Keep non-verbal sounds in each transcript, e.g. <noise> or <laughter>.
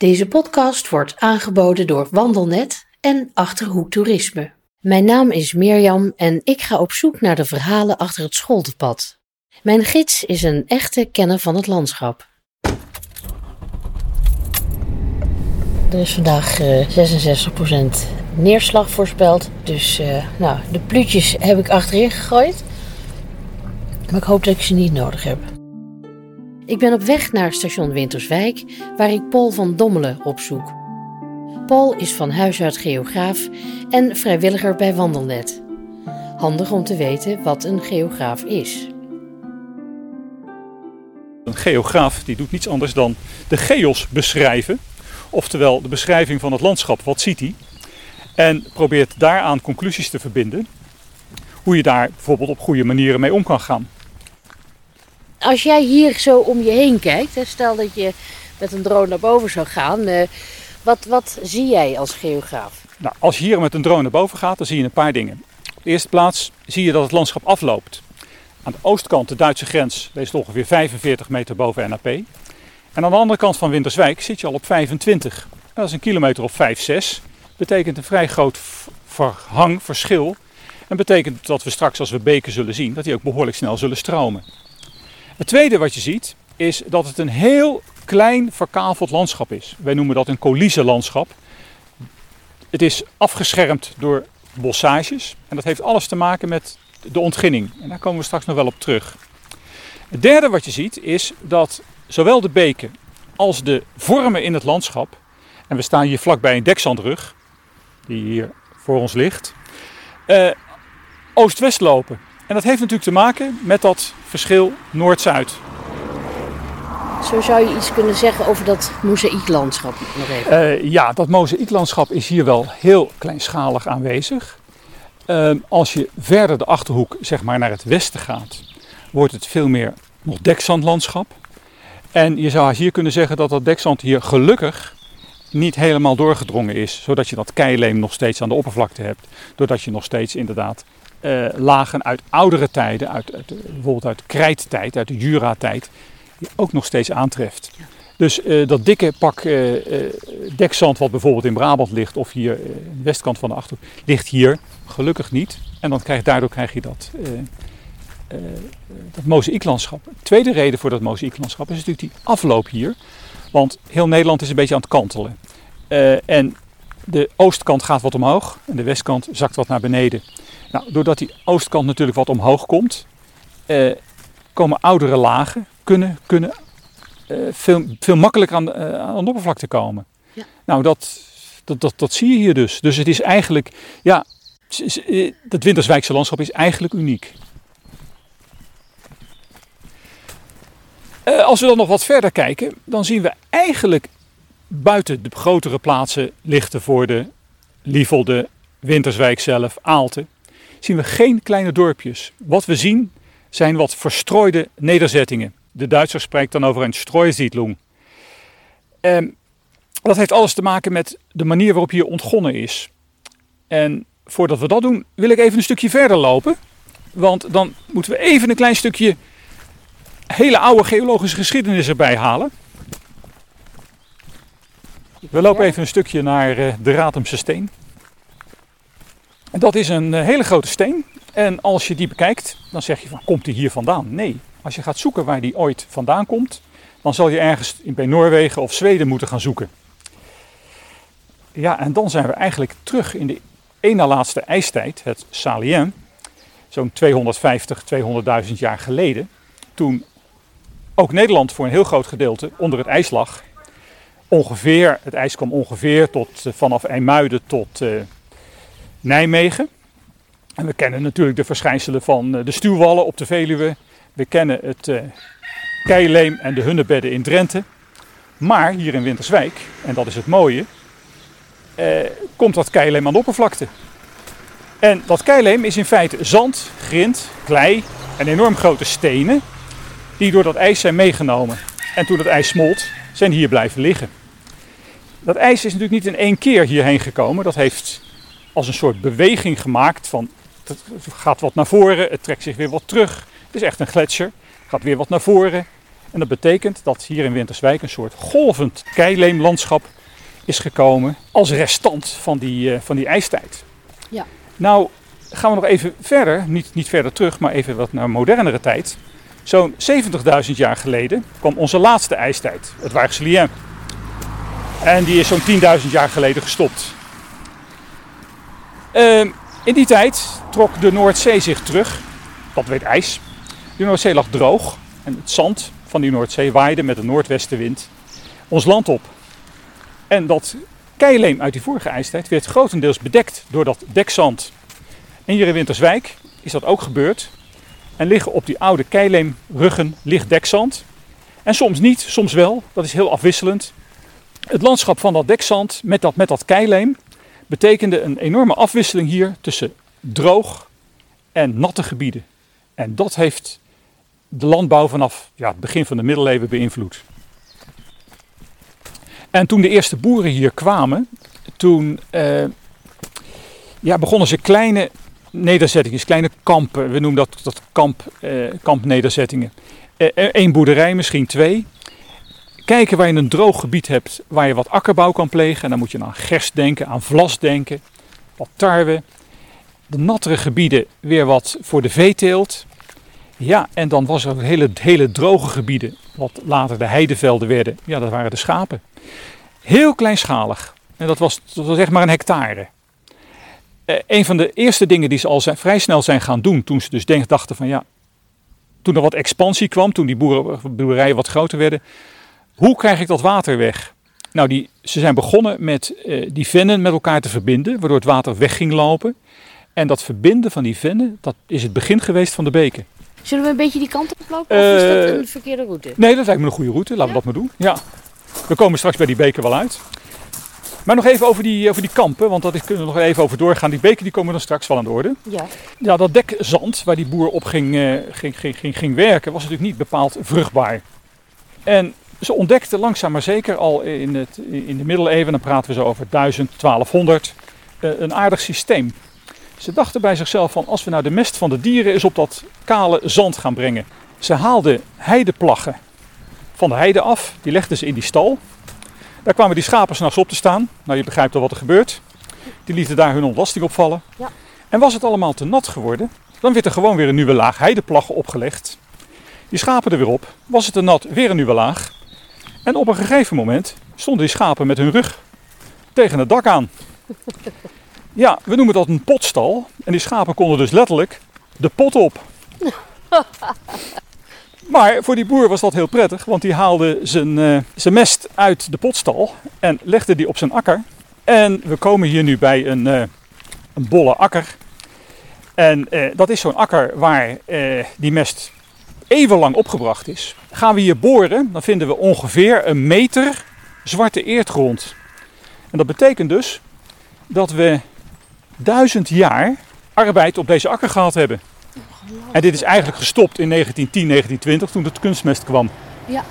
Deze podcast wordt aangeboden door Wandelnet en Achterhoek Toerisme. Mijn naam is Mirjam en ik ga op zoek naar de verhalen achter het Scholtepad. Mijn gids is een echte kenner van het landschap. Er is vandaag uh, 66% neerslag voorspeld, dus uh, nou, de pluutjes heb ik achterin gegooid. Maar ik hoop dat ik ze niet nodig heb. Ik ben op weg naar station Winterswijk, waar ik Paul van Dommelen opzoek. Paul is van huis uit geograaf en vrijwilliger bij Wandelnet. Handig om te weten wat een geograaf is. Een geograaf die doet niets anders dan de geos beschrijven, oftewel de beschrijving van het landschap. Wat ziet hij? En probeert daaraan conclusies te verbinden, hoe je daar bijvoorbeeld op goede manieren mee om kan gaan. Als jij hier zo om je heen kijkt, stel dat je met een drone naar boven zou gaan, eh, wat, wat zie jij als geograaf? Nou, als je hier met een drone naar boven gaat, dan zie je een paar dingen. Op de eerste plaats zie je dat het landschap afloopt. Aan de oostkant, de Duitse grens, wees ongeveer 45 meter boven NAP. En aan de andere kant van Winterswijk zit je al op 25. Dat is een kilometer of 5, 6. Betekent een vrij groot verhang, verschil. En betekent dat we straks, als we beken zullen zien, dat die ook behoorlijk snel zullen stromen. Het tweede wat je ziet is dat het een heel klein verkaveld landschap is. Wij noemen dat een coulisse landschap. Het is afgeschermd door bossages en dat heeft alles te maken met de ontginning. En daar komen we straks nog wel op terug. Het derde wat je ziet is dat zowel de beken als de vormen in het landschap, en we staan hier vlakbij een dekzandrug, die hier voor ons ligt, eh, oost-west lopen. En dat heeft natuurlijk te maken met dat verschil Noord-Zuid. Zo zou je iets kunnen zeggen over dat mozaïeklandschap nog even. Uh, ja, dat mozaïeklandschap is hier wel heel kleinschalig aanwezig. Uh, als je verder de Achterhoek zeg maar, naar het westen gaat, wordt het veel meer nog dekzandlandschap. En je zou hier kunnen zeggen dat dat dekzand hier gelukkig niet helemaal doorgedrongen is. Zodat je dat keileem nog steeds aan de oppervlakte hebt. Doordat je nog steeds inderdaad uh, lagen uit oudere tijden, uit, uit, bijvoorbeeld uit de krijttijd, uit de Jura-tijd, die ook nog steeds aantreft. Dus uh, dat dikke pak uh, dekzand wat bijvoorbeeld in Brabant ligt of hier de westkant van de Achterhoek, ligt hier gelukkig niet. En dan krijg, daardoor krijg je dat, dat mozaïeklandschap. De tweede reden voor dat mozaïeklandschap is natuurlijk die afloop hier. Want heel Nederland is een beetje aan het kantelen. en de oostkant gaat wat omhoog en de westkant zakt wat naar beneden. Nou, doordat die oostkant natuurlijk wat omhoog komt, eh, komen oudere lagen kunnen, kunnen eh, veel, veel makkelijker aan, uh, aan de oppervlakte komen. Ja. Nou, dat, dat, dat, dat zie je hier dus. Dus het is eigenlijk, ja, het Winterswijkse landschap is eigenlijk uniek. Uh, als we dan nog wat verder kijken, dan zien we eigenlijk buiten de grotere plaatsen lichten voor de Lievelde, Winterswijk zelf, Aalten zien we geen kleine dorpjes. Wat we zien zijn wat verstrooide nederzettingen. De Duitser spreekt dan over een Streusiedlung. En dat heeft alles te maken met de manier waarop hier ontgonnen is. En voordat we dat doen, wil ik even een stukje verder lopen. Want dan moeten we even een klein stukje hele oude geologische geschiedenis erbij halen. We lopen even een stukje naar eh, de Ratemse Steen. Dat is een eh, hele grote steen. En als je die bekijkt, dan zeg je van, komt die hier vandaan? Nee. Als je gaat zoeken waar die ooit vandaan komt, dan zal je ergens bij Noorwegen of Zweden moeten gaan zoeken. Ja, en dan zijn we eigenlijk terug in de ene laatste ijstijd, het Salien. Zo'n 250, 200.000 jaar geleden. Toen ook Nederland voor een heel groot gedeelte onder het ijs lag. Ongeveer, het ijs kwam ongeveer tot, eh, vanaf IJmuiden tot... Nijmegen. En we kennen natuurlijk de verschijnselen van eh, de stuwwallen op de Veluwe. We kennen het uh, keileem en de hunnebedden in Drenthe. Maar hier in Winterswijk, en dat is het mooie, eh, komt dat keileem aan de oppervlakte. En dat keileem is in feite zand, grind, klei en enorm grote stenen die door dat ijs zijn meegenomen. En toen het ijs smolt, zijn hier blijven liggen. Dat ijs is natuurlijk niet in één keer hierheen gekomen. Dat heeft als een soort beweging gemaakt van het gaat wat naar voren, het trekt zich weer wat terug. Het is echt een gletsjer, gaat weer wat naar voren En dat betekent dat hier in Winterswijk een soort golvend keileemlandschap is gekomen als restant van die, uh, van die ijstijd. Ja. Nou gaan we nog even verder, niet, niet verder terug, maar even wat naar modernere tijd. Zo'n 70.000 jaar geleden kwam onze laatste ijstijd, het Waargselien. En die is zo'n 10.000 jaar geleden gestopt. Uh, in die tijd trok de Noordzee zich terug. Dat werd ijs. De Noordzee lag droog en het zand van die Noordzee waaide met de noordwestenwind ons land op. En dat keileem uit die vorige ijstijd werd grotendeels bedekt door dat dekzand. En hier in Winterswijk is dat ook gebeurd. En liggen op die oude keileemruggen ligt dekzand. En soms niet, soms wel. Dat is heel afwisselend. Het landschap van dat dekzand met dat, met dat keileem betekende een enorme afwisseling hier tussen droog en natte gebieden. En dat heeft de landbouw vanaf ja, het begin van de middeleeuwen beïnvloed. En toen de eerste boeren hier kwamen, toen uh, ja, begonnen ze kleine nederzettingen, kleine kampen. We noemen dat, dat kamp, uh, kampnederzettingen. Eén uh, boerderij, misschien twee. Kijken waar je een droog gebied hebt waar je wat akkerbouw kan plegen. En dan moet je aan gerst denken, aan vlas denken, wat tarwe. De nattere gebieden weer wat voor de veeteelt. Ja, en dan was er hele, hele droge gebieden, wat later de heidevelden werden. Ja, dat waren de schapen. Heel kleinschalig. En dat was, was echt maar een hectare. Eh, een van de eerste dingen die ze al zijn, vrij snel zijn gaan doen, toen ze dus denk, dachten van ja, toen er wat expansie kwam, toen die boeren, boerderijen wat groter werden, hoe krijg ik dat water weg? Nou, die, ze zijn begonnen met uh, die vennen met elkaar te verbinden, waardoor het water weg ging lopen. En dat verbinden van die vennen, dat is het begin geweest van de beken. Zullen we een beetje die kant op lopen of is dat een verkeerde route? Nee, dat lijkt me een goede route. Laten ja? we dat maar doen. Ja. We komen straks bij die beken wel uit. Maar nog even over die, over die kampen, want daar kunnen we nog even over doorgaan. Die beken die komen dan straks wel aan de orde. Ja. Ja, dat dekzand waar die boer op ging, uh, ging, ging, ging, ging werken, was natuurlijk niet bepaald vruchtbaar. En ze ontdekten langzaam maar zeker al in, het, in de middeleeuwen, dan praten we zo over 1000, 1200, uh, een aardig systeem. Ze dachten bij zichzelf van als we nou de mest van de dieren eens op dat kale zand gaan brengen. Ze haalden heideplaggen van de heide af, die legden ze in die stal. Daar kwamen die schapen s'nachts op te staan. Nou, je begrijpt al wat er gebeurt. Die lieten daar hun ontlasting opvallen. Ja. En was het allemaal te nat geworden, dan werd er gewoon weer een nieuwe laag heideplaggen opgelegd. Die schapen er weer op. Was het te nat, weer een nieuwe laag. En op een gegeven moment stonden die schapen met hun rug tegen het dak aan. Ja, we noemen dat een potstal. En die schapen konden dus letterlijk de pot op. <laughs> Maar voor die boer was dat heel prettig, want die haalde zijn, uh, zijn mest uit de potstal en legde die op zijn akker. En we komen hier nu bij een, uh, een bolle akker. En uh, dat is zo'n akker waar die mest eeuwenlang opgebracht is. Gaan we hier boren, dan vinden we ongeveer een meter zwarte eertgrond. En dat betekent dus dat we duizend jaar arbeid op deze akker gehad hebben. En dit is eigenlijk gestopt in 1910, 1920 toen het kunstmest kwam. Ja.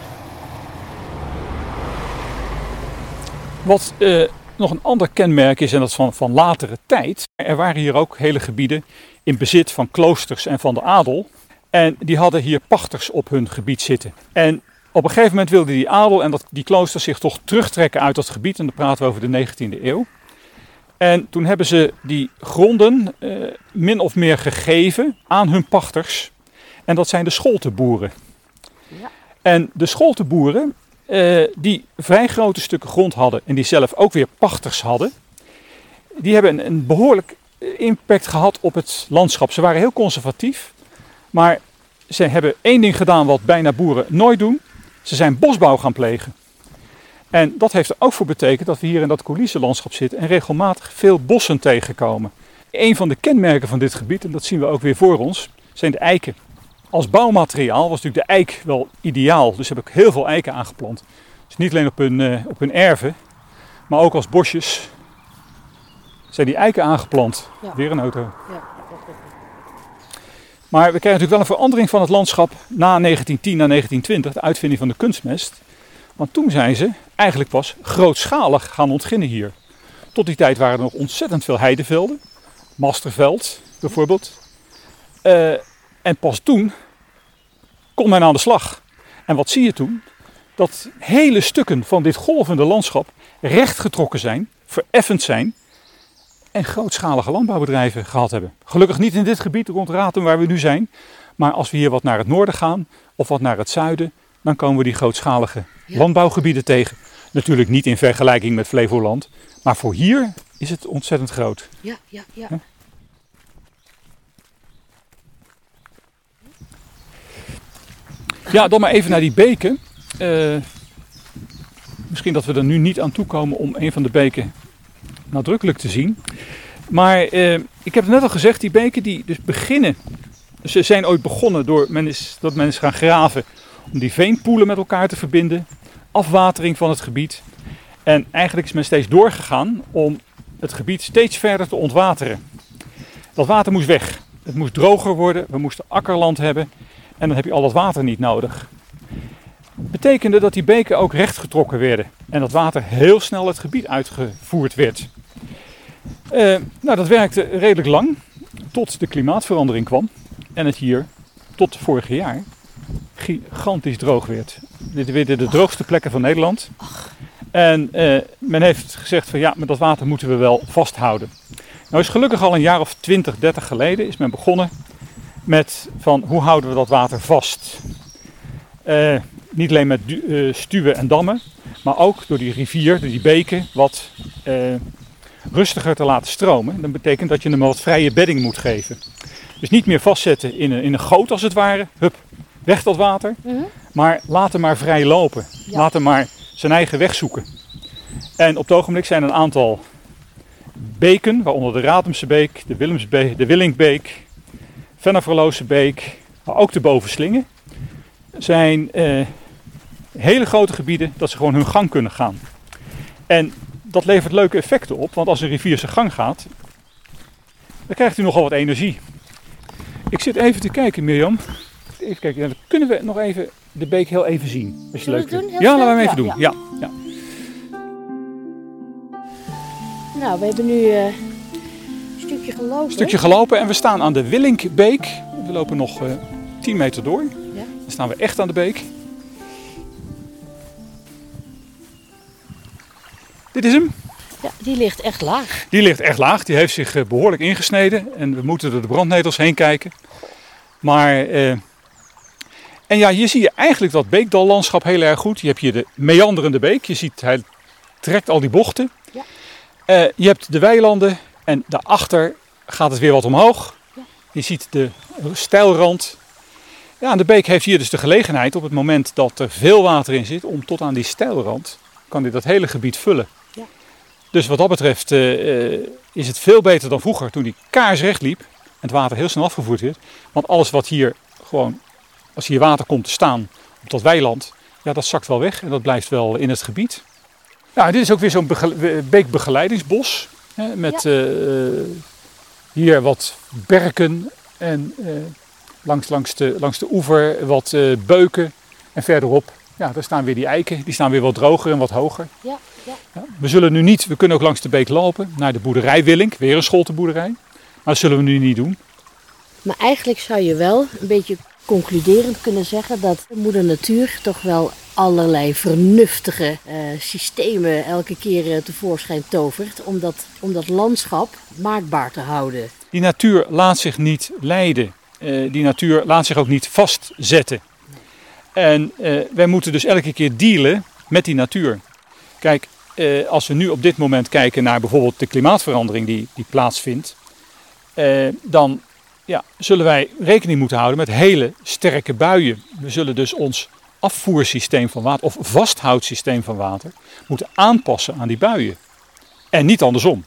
Wat uh, nog een ander kenmerk is, en dat is van, van latere tijd. Er waren hier ook hele gebieden in bezit van kloosters en van de adel. En die hadden hier pachters op hun gebied zitten. En op een gegeven moment wilden die adel en dat, die kloosters zich toch terugtrekken uit dat gebied. En dan praten we over de 19e eeuw. En toen hebben ze die gronden uh, min of meer gegeven aan hun pachters. En dat zijn de scholtenboeren. Ja. En de scholtenboeren, uh, die vrij grote stukken grond hadden en die zelf ook weer pachters hadden, die hebben een, een behoorlijk impact gehad op het landschap. Ze waren heel conservatief, maar ze hebben één ding gedaan wat bijna boeren nooit doen. Ze zijn bosbouw gaan plegen. En dat heeft er ook voor betekend dat we hier in dat coulissenlandschap zitten en regelmatig veel bossen tegenkomen. Een van de kenmerken van dit gebied, en dat zien we ook weer voor ons, zijn de eiken. Als bouwmateriaal was natuurlijk de eik wel ideaal, dus heb ik heel veel eiken aangeplant. Dus niet alleen op hun, uh, op hun erven, maar ook als bosjes zijn die eiken aangeplant. Ja. Weer een auto. Ja. Maar we krijgen natuurlijk wel een verandering van het landschap na 1910, na 1920, de uitvinding van de kunstmest. Want toen zijn ze eigenlijk pas grootschalig gaan ontginnen hier. Tot die tijd waren er nog ontzettend veel heidevelden. Masterveld bijvoorbeeld. Uh, en pas toen kon men aan de slag. En wat zie je toen? Dat hele stukken van dit golvende landschap rechtgetrokken zijn, vereffend zijn en grootschalige landbouwbedrijven gehad hebben. Gelukkig niet in dit gebied rond Ratum waar we nu zijn, maar als we hier wat naar het noorden gaan of wat naar het zuiden, dan komen we die grootschalige landbouwgebieden tegen. Natuurlijk niet in vergelijking met Flevoland, maar voor hier is het ontzettend groot. Ja, ja, ja. Ja, dan maar even naar die beken. Uh, misschien dat we er nu niet aan toe komen om een van de beken nadrukkelijk te zien. Maar uh, ik heb het net al gezegd, die beken die dus beginnen. Ze zijn ooit begonnen door men dat men is gaan graven om die veenpoelen met elkaar te verbinden. Afwatering van het gebied. En eigenlijk is men steeds doorgegaan om het gebied steeds verder te ontwateren. Dat water moest weg. Het moest droger worden. We moesten akkerland hebben. En dan heb je al dat water niet nodig. Betekende dat die beken ook rechtgetrokken werden. En dat water heel snel het gebied uitgevoerd werd. Uh, nou, dat werkte redelijk lang. Tot de klimaatverandering kwam. En het hier tot vorig jaar gigantisch droog werd. Dit werden de droogste plekken van Nederland. En uh, men heeft gezegd van ja, maar dat water moeten we wel vasthouden. Nou is gelukkig al een jaar of 20, 30 geleden is men begonnen met van hoe houden we dat water vast. Uh, niet alleen met stuwen en dammen, maar ook door die rivier, door die beken, wat rustiger te laten stromen. Dat betekent dat je hem wat vrije bedding moet geven. Dus niet meer vastzetten in een, in een goot als het ware. Hup, weg dat water. Mm -hmm. Maar laat hem maar vrij lopen. Ja. Laat hem maar zijn eigen weg zoeken. En op het ogenblik zijn een aantal beken, waaronder de Ratumse beek, de, Willemsbeek, de Willinkbeek, Venneverloze beek, maar ook de Bovenslingen, zijn eh, hele grote gebieden dat ze gewoon hun gang kunnen gaan. En dat levert leuke effecten op, want als een rivier zijn gang gaat, dan krijgt u nogal wat energie. Ik zit even te kijken, Mirjam. Even kijken, dan kunnen we nog even de beek heel even zien. Als je leuk doen? Ja, laten we hem even doen. Ja. ja. Nou, we hebben nu uh, een stukje gelopen. Een stukje gelopen en we staan aan de Willinkbeek. We lopen nog uh, 10 meter door. Ja. Dan staan we echt aan de beek. Dit is hem. Ja, die ligt echt laag. Die ligt echt laag. Die heeft zich uh, behoorlijk ingesneden. En we moeten door de brandnetels heen kijken. Maar uh, en ja, hier zie je eigenlijk dat beekdallandschap heel erg goed. Je hebt hier de meanderende beek. Je ziet, hij trekt al die bochten. Ja. Uh, je hebt de weilanden en daarachter gaat het weer wat omhoog. Ja. Je ziet de steilrand. Ja, en de beek heeft hier dus de gelegenheid op het moment dat er veel water in zit, om tot aan die steilrand, kan hij dat hele gebied vullen. Dus wat dat betreft uh, is het veel beter dan vroeger, toen die kaarsrecht liep en het water heel snel afgevoerd werd. Want alles wat hier gewoon als hier water komt te staan op dat weiland, ja, dat zakt wel weg en dat blijft wel in het gebied. Nou, dit is ook weer zo'n beekbegeleidingsbos. Hè, met ja. uh, hier wat berken en uh, langs, langs, de, langs de oever wat beuken. En verderop, ja, daar staan weer die eiken. Die staan weer wat droger en wat hoger. Ja, ja. we zullen nu niet, we kunnen ook langs de beek lopen naar de boerderij Willink. Weer een scholtenboerderij. Maar dat zullen we nu niet doen. Maar eigenlijk zou je wel een beetje concluderend kunnen zeggen dat moeder natuur toch wel allerlei vernuftige uh, systemen elke keer uh, tevoorschijn tovert om dat, om dat landschap maakbaar te houden. Die natuur laat zich niet leiden. Uh, die natuur laat zich ook niet vastzetten. En wij moeten dus elke keer dealen met die natuur. Kijk, als we nu op dit moment kijken naar bijvoorbeeld de klimaatverandering die, die plaatsvindt, dan ja, zullen wij rekening moeten houden met hele sterke buien. We zullen dus ons afvoersysteem van water, of vasthoudsysteem van water, moeten aanpassen aan die buien. En niet andersom.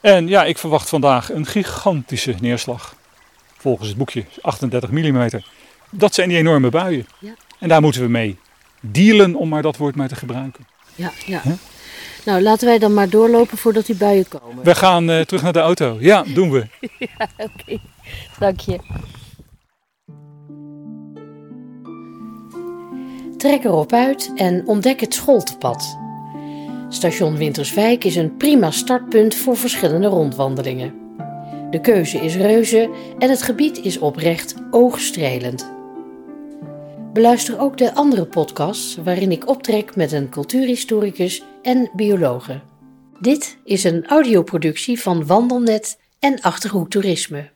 En ja, ik verwacht vandaag een gigantische neerslag. Volgens het boekje 38 mm. Dat zijn die enorme buien. Ja. En daar moeten we mee dealen, om maar dat woord maar te gebruiken. Ja, ja. Nou, laten wij dan maar doorlopen voordat die buien komen. We gaan uh, terug naar de auto. Ja, doen we. <laughs> ja, oké. Okay. Dank je. Trek erop uit en ontdek het schooltepad. Station Winterswijk is een prima startpunt voor verschillende rondwandelingen. De keuze is reuze en het gebied is oprecht oogstrelend. Beluister ook de andere podcasts waarin ik optrek met een cultuurhistoricus en biologe. Dit is een audioproductie van Wandelnet en Achterhoek Toerisme.